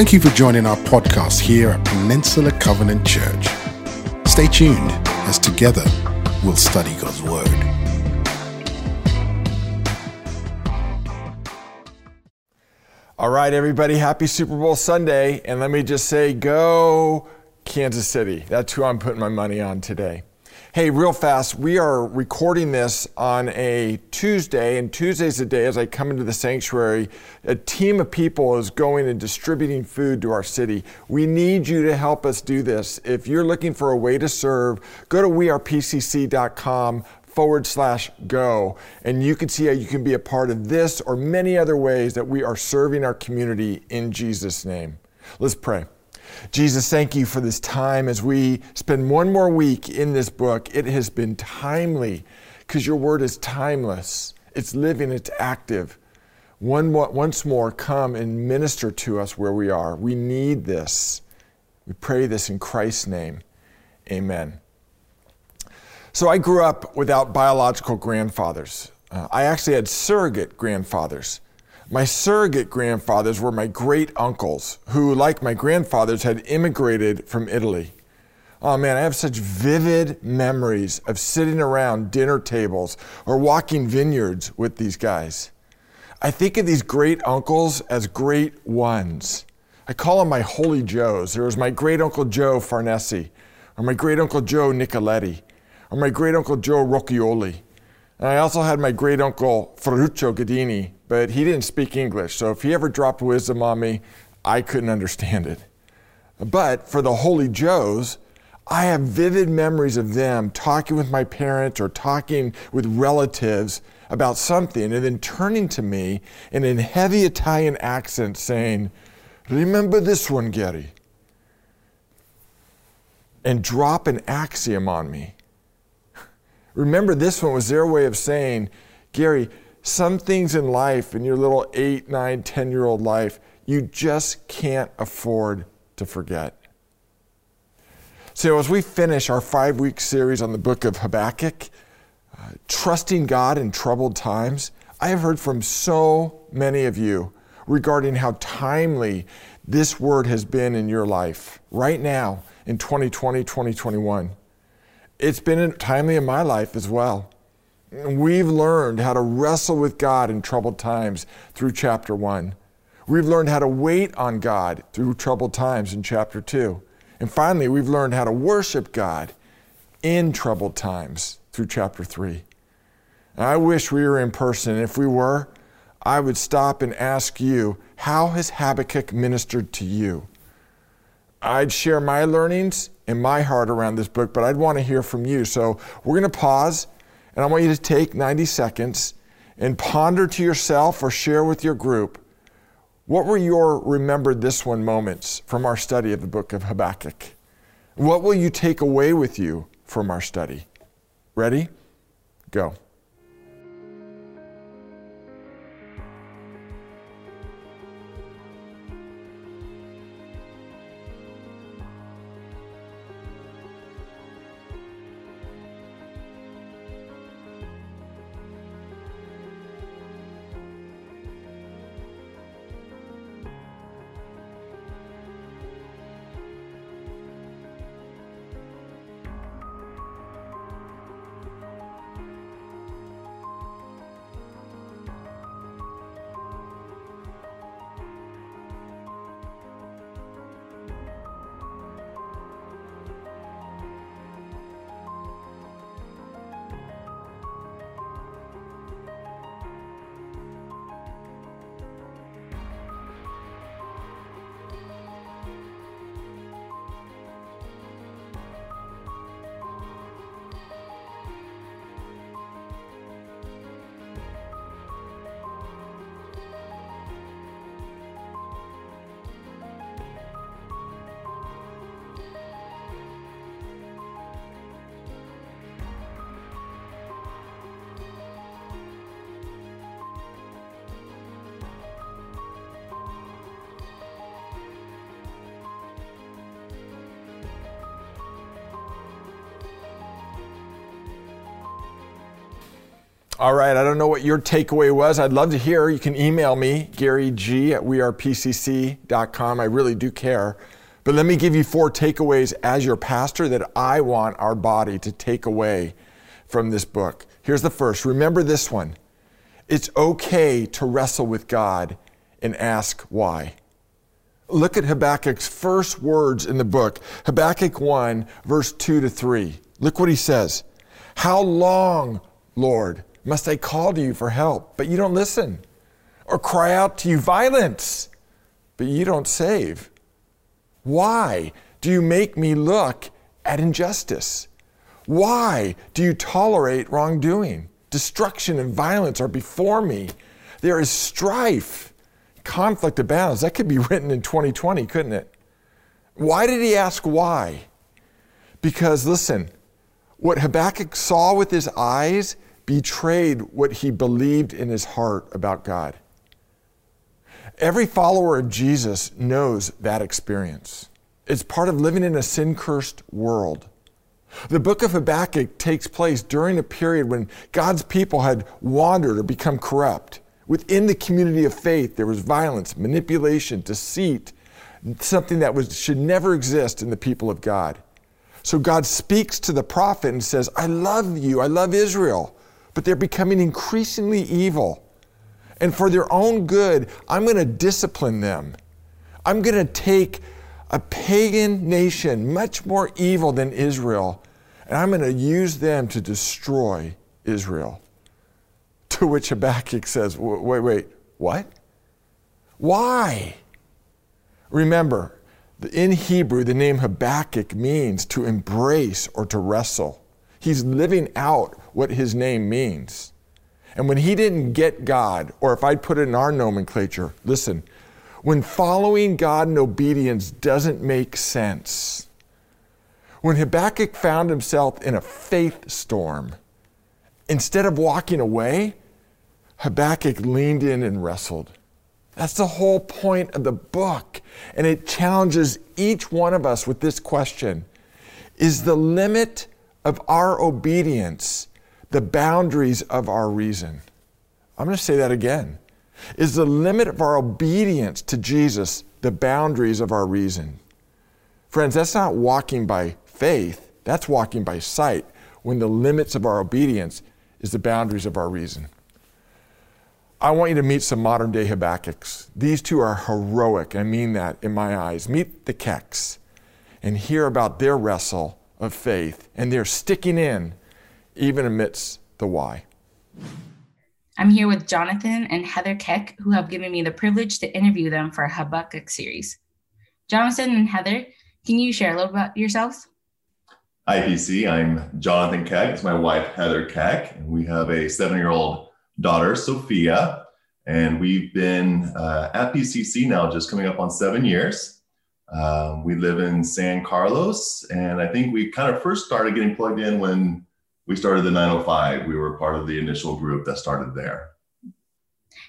Thank you for joining our podcast here at Peninsula Covenant Church. Stay tuned as together we'll study God's Word. All right, everybody, happy Super Bowl Sunday. And let me just say, go Kansas City. That's who I'm putting my money on today. Hey, real fast, we are recording this on a Tuesday, and Tuesday's the day as I come into the sanctuary, a team of people is going and distributing food to our city. We need you to help us do this. If you're looking for a way to serve, go to wearepcc.com forward slash go, and you can see how you can be a part of this or many other ways that we are serving our community in Jesus' name. Let's pray. Jesus, thank you for this time as we spend one more week in this book. It has been timely because your word is timeless, it's living, it's active. One, more, once more, come and minister to us where we are. We need this. We pray this in Christ's name. Amen. So I grew up without biological grandfathers. Uh, I actually had surrogate grandfathers. My surrogate grandfathers were my great uncles, who, like my grandfathers, had immigrated from Italy. Oh man, I have such vivid memories of sitting around dinner tables or walking vineyards with these guys. I think of these great uncles as great ones. I call them my holy Joes. There was my great uncle Joe Farnese, or my great uncle Joe Nicoletti, or my great uncle Joe Rocchioli. And I also had my great uncle Ferruccio Gadini, but he didn't speak English. So if he ever dropped wisdom on me, I couldn't understand it. But for the Holy Joes, I have vivid memories of them talking with my parents or talking with relatives about something and then turning to me and in heavy Italian accent saying, Remember this one, Gary. And drop an axiom on me. Remember, this one was their way of saying, Gary, some things in life, in your little eight, nine, 10 year old life, you just can't afford to forget. So, as we finish our five week series on the book of Habakkuk, uh, trusting God in troubled times, I have heard from so many of you regarding how timely this word has been in your life right now in 2020, 2021. It's been timely in my life as well. We've learned how to wrestle with God in troubled times through chapter one. We've learned how to wait on God through troubled times in chapter two. And finally, we've learned how to worship God in troubled times through chapter three. And I wish we were in person. If we were, I would stop and ask you, how has Habakkuk ministered to you? I'd share my learnings and my heart around this book, but I'd want to hear from you. So we're going to pause, and I want you to take 90 seconds and ponder to yourself or share with your group what were your remembered this one moments from our study of the book of Habakkuk? What will you take away with you from our study? Ready? Go. All right, I don't know what your takeaway was. I'd love to hear. You can email me, Gary G at wearepcc.com. I really do care. But let me give you four takeaways as your pastor that I want our body to take away from this book. Here's the first remember this one it's okay to wrestle with God and ask why. Look at Habakkuk's first words in the book, Habakkuk 1, verse 2 to 3. Look what he says How long, Lord? Must I call to you for help, but you don't listen? Or cry out to you violence, but you don't save? Why do you make me look at injustice? Why do you tolerate wrongdoing? Destruction and violence are before me. There is strife, conflict abounds. That could be written in 2020, couldn't it? Why did he ask why? Because listen, what Habakkuk saw with his eyes betrayed what he believed in his heart about God. Every follower of Jesus knows that experience. It's part of living in a sin cursed world. The book of Habakkuk takes place during a period when God's people had wandered or become corrupt. Within the community of faith, there was violence, manipulation, deceit, something that was, should never exist in the people of God. So God speaks to the prophet and says, I love you, I love Israel but they're becoming increasingly evil. And for their own good, I'm going to discipline them. I'm going to take a pagan nation, much more evil than Israel, and I'm going to use them to destroy Israel. To which Habakkuk says, Wait, wait, what? Why? Remember, in Hebrew, the name Habakkuk means to embrace or to wrestle. He's living out what his name means. And when he didn't get God, or if I'd put it in our nomenclature, listen, when following God in obedience doesn't make sense, when Habakkuk found himself in a faith storm, instead of walking away, Habakkuk leaned in and wrestled. That's the whole point of the book. And it challenges each one of us with this question Is the limit of our obedience the boundaries of our reason. I'm going to say that again. Is the limit of our obedience to Jesus the boundaries of our reason? Friends, that's not walking by faith, that's walking by sight when the limits of our obedience is the boundaries of our reason. I want you to meet some modern day Habakkuk's. These two are heroic. I mean that in my eyes. Meet the Kecks and hear about their wrestle of faith and their sticking in even amidst the why. I'm here with Jonathan and Heather Keck, who have given me the privilege to interview them for a Habakkuk series. Jonathan and Heather, can you share a little about yourselves? Hi, PC. I'm Jonathan Keck. It's my wife, Heather Keck. And we have a seven year old daughter, Sophia. And we've been uh, at PCC now just coming up on seven years. Um, we live in San Carlos. And I think we kind of first started getting plugged in when we started the 905. We were part of the initial group that started there.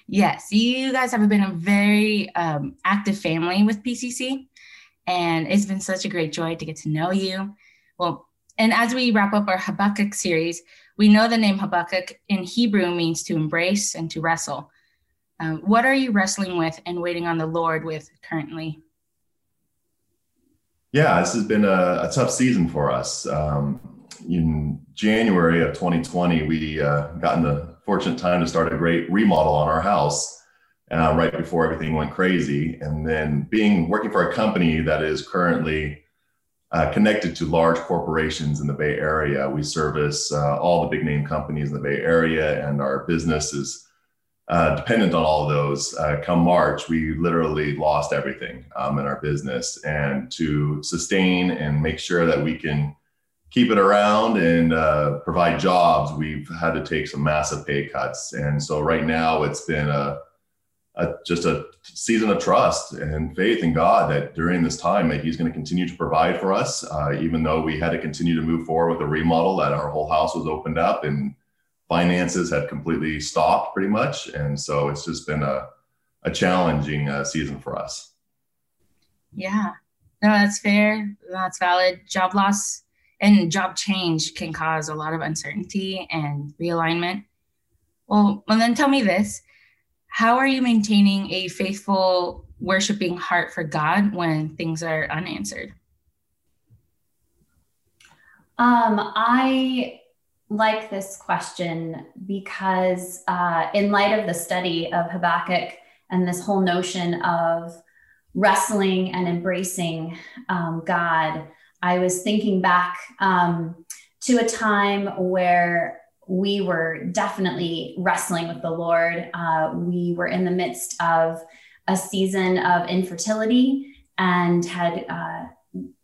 Yes, you guys have been a very um, active family with PCC, and it's been such a great joy to get to know you. Well, and as we wrap up our Habakkuk series, we know the name Habakkuk in Hebrew means to embrace and to wrestle. Um, what are you wrestling with and waiting on the Lord with currently? Yeah, this has been a, a tough season for us. Um, in January of 2020, we uh, got in the fortunate time to start a great remodel on our house uh, right before everything went crazy. And then being working for a company that is currently uh, connected to large corporations in the Bay Area, we service uh, all the big name companies in the Bay Area, and our business is uh, dependent on all of those. Uh, come March, we literally lost everything um, in our business, and to sustain and make sure that we can keep it around and uh, provide jobs, we've had to take some massive pay cuts. And so right now it's been a, a, just a season of trust and faith in God that during this time that He's going to continue to provide for us, uh, even though we had to continue to move forward with a remodel that our whole house was opened up and finances had completely stopped pretty much. And so it's just been a, a challenging uh, season for us. Yeah, no, that's fair. That's valid. Job loss and job change can cause a lot of uncertainty and realignment. Well, and then tell me this how are you maintaining a faithful, worshiping heart for God when things are unanswered? Um, I like this question because, uh, in light of the study of Habakkuk and this whole notion of wrestling and embracing um, God, I was thinking back um, to a time where we were definitely wrestling with the Lord. Uh, we were in the midst of a season of infertility and had uh,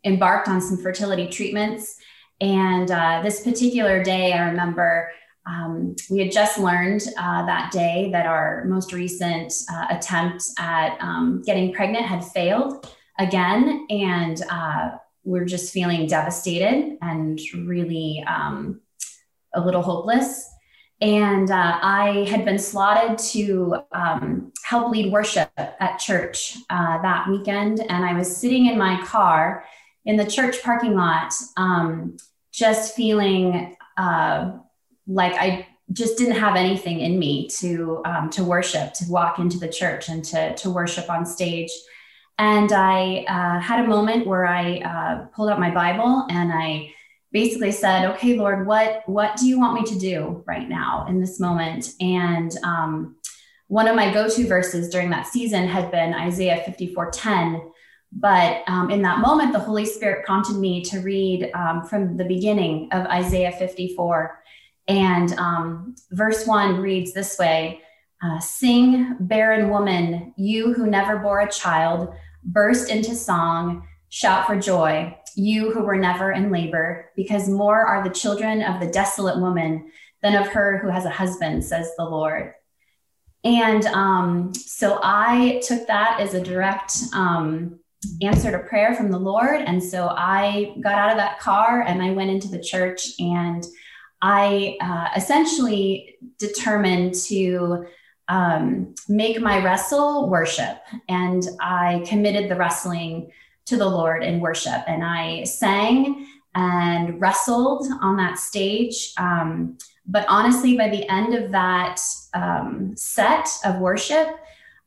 embarked on some fertility treatments. And uh, this particular day, I remember um, we had just learned uh, that day that our most recent uh, attempt at um, getting pregnant had failed again. And uh, we're just feeling devastated and really um, a little hopeless. And uh, I had been slotted to um, help lead worship at church uh, that weekend. And I was sitting in my car in the church parking lot, um, just feeling uh, like I just didn't have anything in me to um, to worship, to walk into the church and to to worship on stage. And I uh, had a moment where I uh, pulled out my Bible and I basically said, "Okay, Lord, what what do you want me to do right now in this moment?" And um, one of my go-to verses during that season had been Isaiah 54:10. But um, in that moment, the Holy Spirit prompted me to read um, from the beginning of Isaiah 54. And um, verse one reads this way uh, Sing, barren woman, you who never bore a child, burst into song, shout for joy, you who were never in labor, because more are the children of the desolate woman than of her who has a husband, says the Lord. And um, so I took that as a direct um, answer to prayer from the Lord. And so I got out of that car and I went into the church and I uh, essentially determined to um, make my wrestle worship. And I committed the wrestling to the Lord in worship. And I sang and wrestled on that stage. Um, but honestly, by the end of that um, set of worship,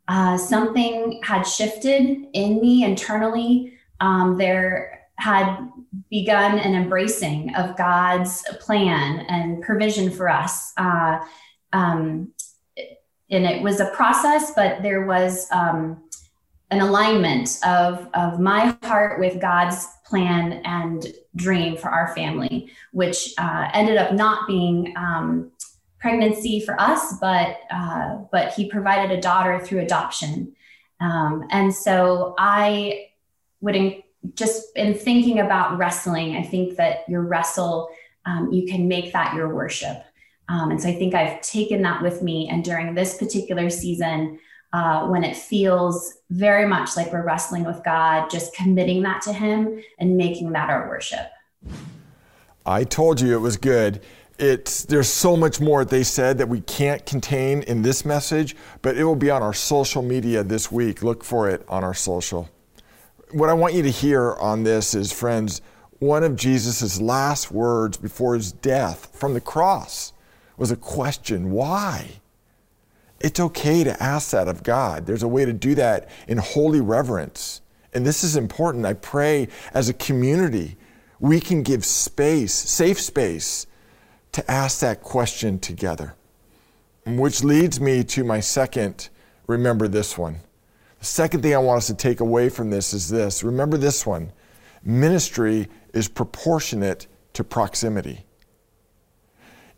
uh, something had shifted in me internally. Um, there had begun an embracing of God's plan and provision for us. Uh, um, and it was a process, but there was um, an alignment of, of my heart with God's plan and dream for our family, which uh, ended up not being um, pregnancy for us, but uh, but He provided a daughter through adoption, um, and so I would in, just in thinking about wrestling, I think that your wrestle, um, you can make that your worship. Um, and so I think I've taken that with me. And during this particular season, uh, when it feels very much like we're wrestling with God, just committing that to Him and making that our worship. I told you it was good. It's, there's so much more they said that we can't contain in this message, but it will be on our social media this week. Look for it on our social. What I want you to hear on this is, friends, one of Jesus' last words before his death from the cross was a question why? It's okay to ask that of God. There's a way to do that in holy reverence. And this is important. I pray as a community, we can give space, safe space, to ask that question together. Which leads me to my second, remember this one. The second thing I want us to take away from this is this remember this one ministry is proportionate to proximity.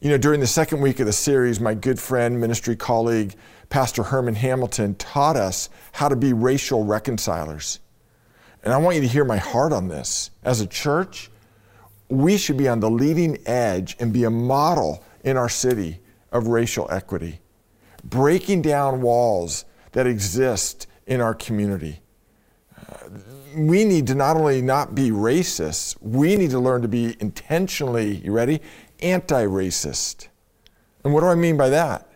You know, during the second week of the series, my good friend, ministry colleague, Pastor Herman Hamilton taught us how to be racial reconcilers. And I want you to hear my heart on this. As a church, we should be on the leading edge and be a model in our city of racial equity, breaking down walls that exist in our community. Uh, we need to not only not be racist, we need to learn to be intentionally, you ready? Anti racist. And what do I mean by that?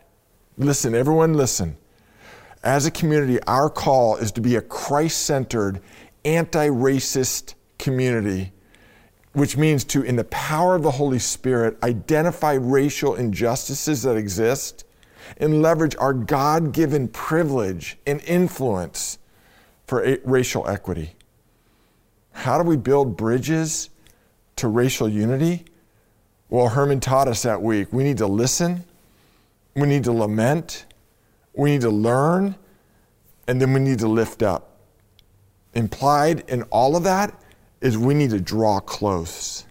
Listen, everyone, listen. As a community, our call is to be a Christ centered, anti racist community, which means to, in the power of the Holy Spirit, identify racial injustices that exist and leverage our God given privilege and influence for a- racial equity. How do we build bridges to racial unity? Well, Herman taught us that week we need to listen, we need to lament, we need to learn, and then we need to lift up. Implied in all of that is we need to draw close.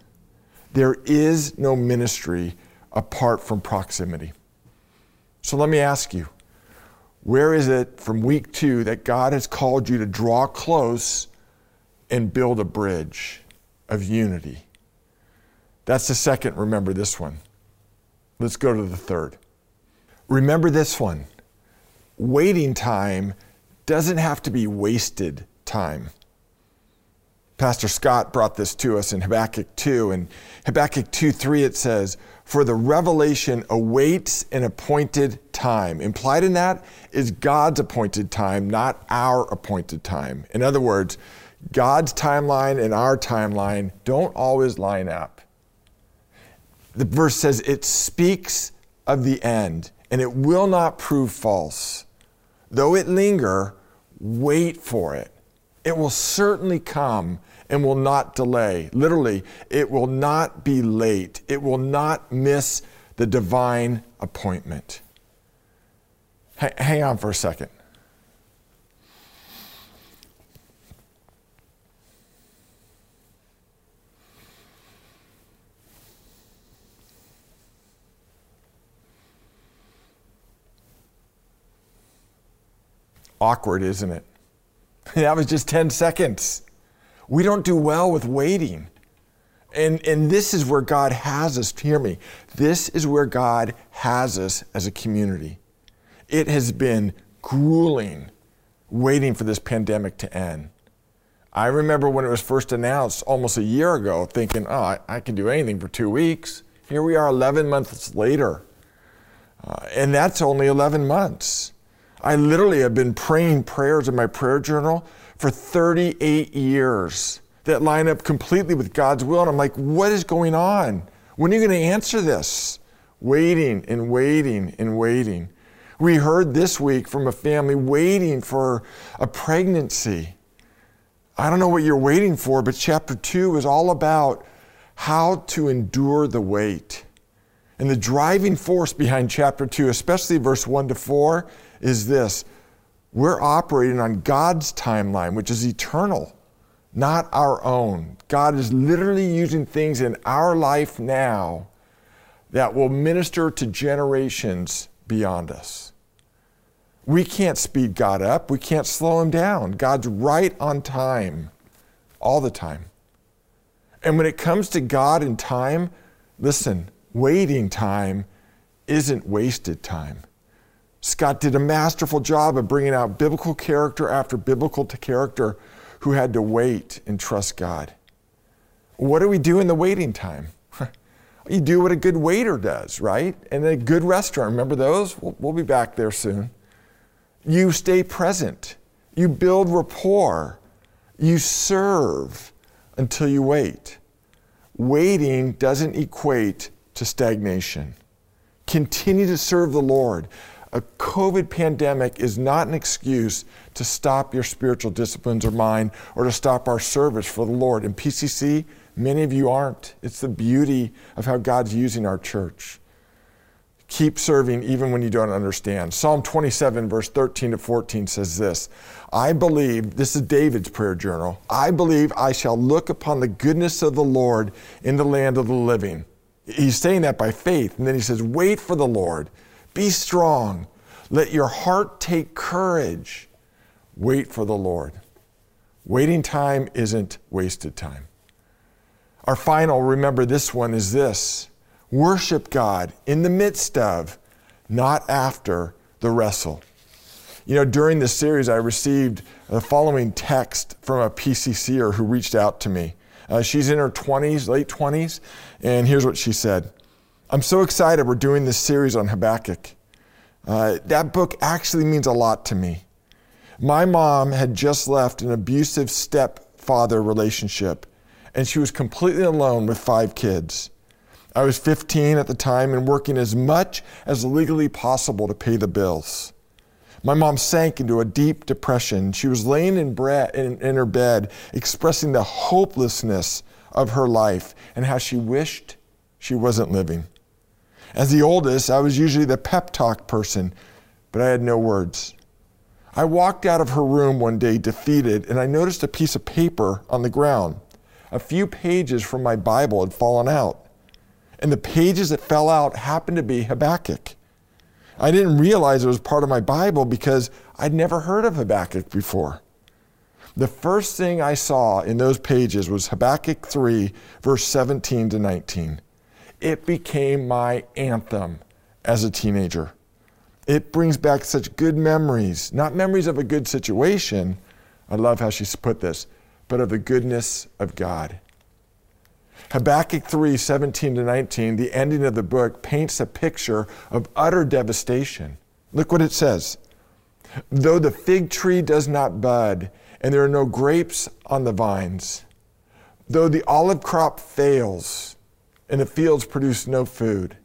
There is no ministry apart from proximity. So let me ask you where is it from week two that God has called you to draw close and build a bridge of unity? That's the second. Remember this one. Let's go to the third. Remember this one. Waiting time doesn't have to be wasted time. Pastor Scott brought this to us in Habakkuk 2. And Habakkuk 2 3, it says, For the revelation awaits an appointed time. Implied in that is God's appointed time, not our appointed time. In other words, God's timeline and our timeline don't always line up. The verse says, It speaks of the end, and it will not prove false. Though it linger, wait for it. It will certainly come and will not delay. Literally, it will not be late. It will not miss the divine appointment. H- hang on for a second. Awkward, isn't it? that was just 10 seconds. We don't do well with waiting. And, and this is where God has us. Hear me. This is where God has us as a community. It has been grueling waiting for this pandemic to end. I remember when it was first announced almost a year ago, thinking, oh, I, I can do anything for two weeks. Here we are 11 months later. Uh, and that's only 11 months. I literally have been praying prayers in my prayer journal for 38 years that line up completely with God's will. And I'm like, what is going on? When are you going to answer this? Waiting and waiting and waiting. We heard this week from a family waiting for a pregnancy. I don't know what you're waiting for, but chapter two is all about how to endure the wait. And the driving force behind chapter two, especially verse one to four, is this we're operating on God's timeline, which is eternal, not our own. God is literally using things in our life now that will minister to generations beyond us. We can't speed God up, we can't slow him down. God's right on time all the time. And when it comes to God and time, listen, waiting time isn't wasted time. Scott did a masterful job of bringing out biblical character after biblical character who had to wait and trust God. What do we do in the waiting time? you do what a good waiter does, right? And a good restaurant, remember those? We'll, we'll be back there soon. You stay present, you build rapport, you serve until you wait. Waiting doesn't equate to stagnation. Continue to serve the Lord a COVID pandemic is not an excuse to stop your spiritual disciplines or mine or to stop our service for the Lord. In PCC, many of you aren't. It's the beauty of how God's using our church. Keep serving even when you don't understand. Psalm 27, verse 13 to 14 says this I believe, this is David's prayer journal, I believe I shall look upon the goodness of the Lord in the land of the living. He's saying that by faith. And then he says, Wait for the Lord. Be strong. Let your heart take courage. Wait for the Lord. Waiting time isn't wasted time. Our final, remember this one, is this worship God in the midst of, not after the wrestle. You know, during this series, I received the following text from a PCCer who reached out to me. Uh, she's in her 20s, late 20s, and here's what she said I'm so excited we're doing this series on Habakkuk. Uh, that book actually means a lot to me. My mom had just left an abusive stepfather relationship, and she was completely alone with five kids. I was 15 at the time and working as much as legally possible to pay the bills. My mom sank into a deep depression. She was laying in, bre- in, in her bed, expressing the hopelessness of her life and how she wished she wasn't living. As the oldest, I was usually the pep talk person, but I had no words. I walked out of her room one day defeated, and I noticed a piece of paper on the ground. A few pages from my Bible had fallen out, and the pages that fell out happened to be Habakkuk. I didn't realize it was part of my Bible because I'd never heard of Habakkuk before. The first thing I saw in those pages was Habakkuk 3, verse 17 to 19. It became my anthem as a teenager. It brings back such good memories, not memories of a good situation. I love how she's put this, but of the goodness of God. Habakkuk 3 17 to 19, the ending of the book, paints a picture of utter devastation. Look what it says. Though the fig tree does not bud, and there are no grapes on the vines, though the olive crop fails, and the fields produce no food,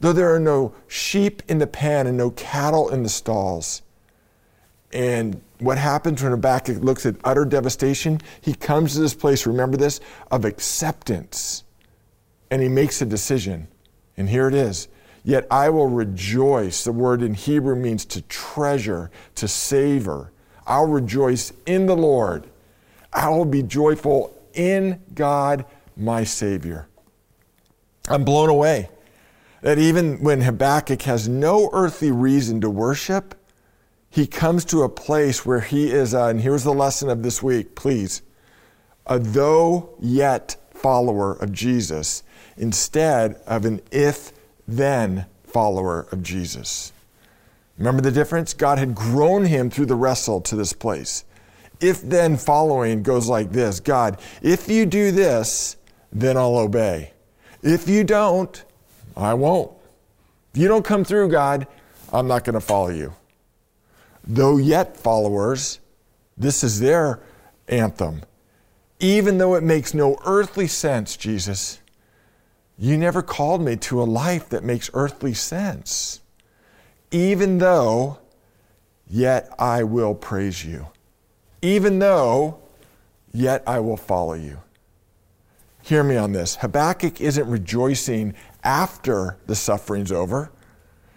though there are no sheep in the pen and no cattle in the stalls. And what happens when Habakkuk looks at utter devastation? He comes to this place, remember this, of acceptance. And he makes a decision. And here it is. Yet I will rejoice. The word in Hebrew means to treasure, to savor. I'll rejoice in the Lord. I will be joyful in God, my Savior. I'm blown away that even when Habakkuk has no earthly reason to worship, he comes to a place where he is, uh, and here's the lesson of this week, please, a though yet follower of Jesus instead of an if then follower of Jesus. Remember the difference? God had grown him through the wrestle to this place. If then following goes like this God, if you do this, then I'll obey. If you don't, I won't. If you don't come through, God, I'm not going to follow you. Though yet followers, this is their anthem. Even though it makes no earthly sense, Jesus, you never called me to a life that makes earthly sense. Even though, yet I will praise you. Even though, yet I will follow you. Hear me on this. Habakkuk isn't rejoicing after the suffering's over.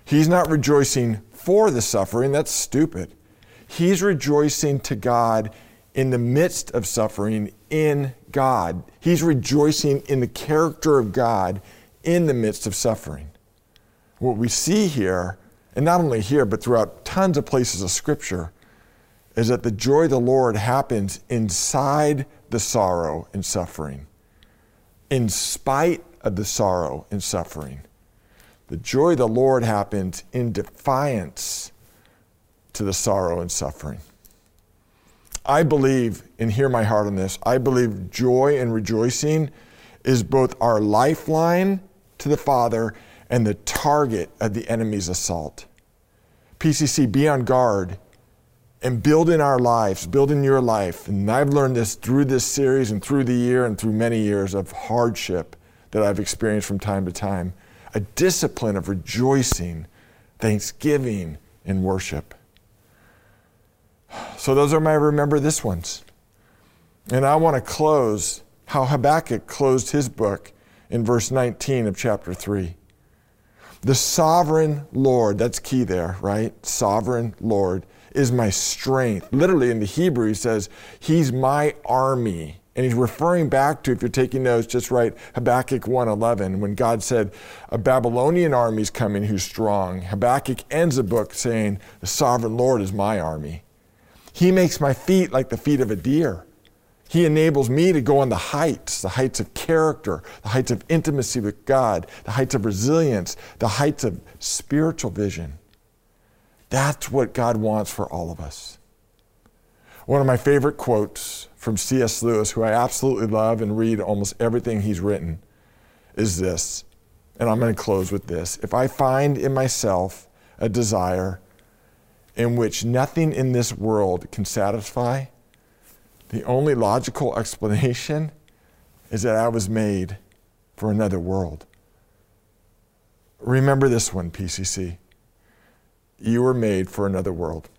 He's not rejoicing for the suffering. That's stupid. He's rejoicing to God in the midst of suffering in God. He's rejoicing in the character of God in the midst of suffering. What we see here, and not only here, but throughout tons of places of Scripture, is that the joy of the Lord happens inside the sorrow and suffering in spite of the sorrow and suffering. The joy of the Lord happens in defiance to the sorrow and suffering. I believe, and hear my heart on this, I believe joy and rejoicing is both our lifeline to the Father and the target of the enemy's assault. PCC, be on guard and build in our lives, build in your life. And I've learned this through this series and through the year and through many years of hardship that I've experienced from time to time a discipline of rejoicing, thanksgiving, and worship. So, those are my remember this ones. And I want to close how Habakkuk closed his book in verse 19 of chapter 3. The sovereign Lord, that's key there, right? Sovereign Lord is my strength. Literally in the Hebrew, he says, He's my army. And he's referring back to, if you're taking notes, just write Habakkuk 1.11, when God said, a Babylonian army is coming who's strong. Habakkuk ends the book saying, the sovereign Lord is my army. He makes my feet like the feet of a deer. He enables me to go on the heights, the heights of character, the heights of intimacy with God, the heights of resilience, the heights of spiritual vision. That's what God wants for all of us. One of my favorite quotes from C.S. Lewis, who I absolutely love and read almost everything he's written, is this. And I'm going to close with this. If I find in myself a desire in which nothing in this world can satisfy, the only logical explanation is that I was made for another world. Remember this one, PCC. You were made for another world.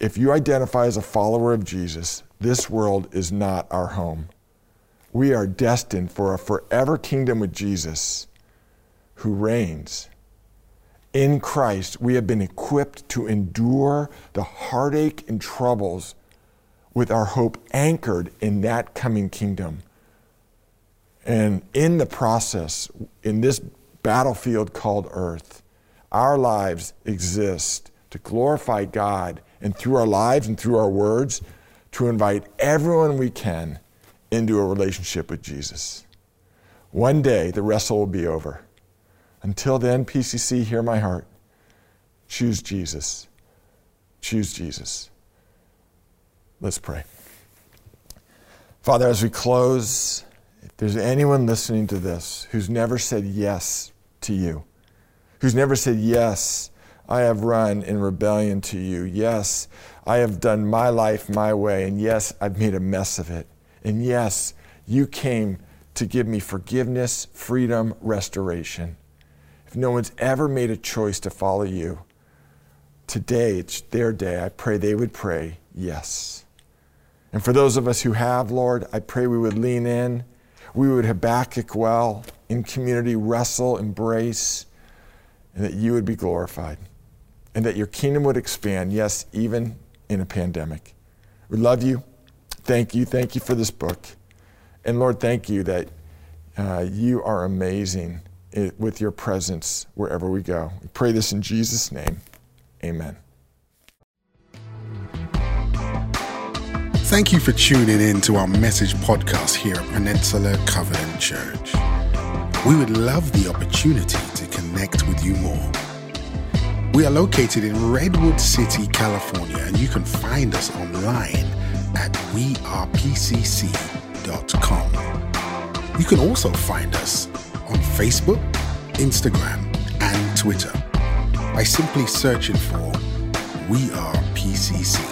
If you identify as a follower of Jesus, this world is not our home. We are destined for a forever kingdom with Jesus who reigns. In Christ, we have been equipped to endure the heartache and troubles with our hope anchored in that coming kingdom. And in the process, in this battlefield called earth, our lives exist to glorify God and through our lives and through our words to invite everyone we can into a relationship with Jesus. One day the wrestle will be over. Until then, PCC, hear my heart. Choose Jesus. Choose Jesus. Let's pray. Father, as we close, if there's anyone listening to this who's never said yes to you, who's never said, Yes, I have run in rebellion to you. Yes, I have done my life my way. And yes, I've made a mess of it. And yes, you came to give me forgiveness, freedom, restoration. If no one's ever made a choice to follow you, today it's their day. I pray they would pray, yes. And for those of us who have, Lord, I pray we would lean in. We would Habakkuk well, in community, wrestle, embrace, and that you would be glorified. And that your kingdom would expand, yes, even in a pandemic. We love you. Thank you. Thank you for this book. And Lord, thank you that uh, you are amazing with your presence wherever we go. We pray this in Jesus' name. Amen. Thank you for tuning in to our message podcast here at Peninsula Covenant Church. We would love the opportunity connect with you more. We are located in Redwood City, California, and you can find us online at wearepcc.com. You can also find us on Facebook, Instagram, and Twitter by simply searching for We Are PCC.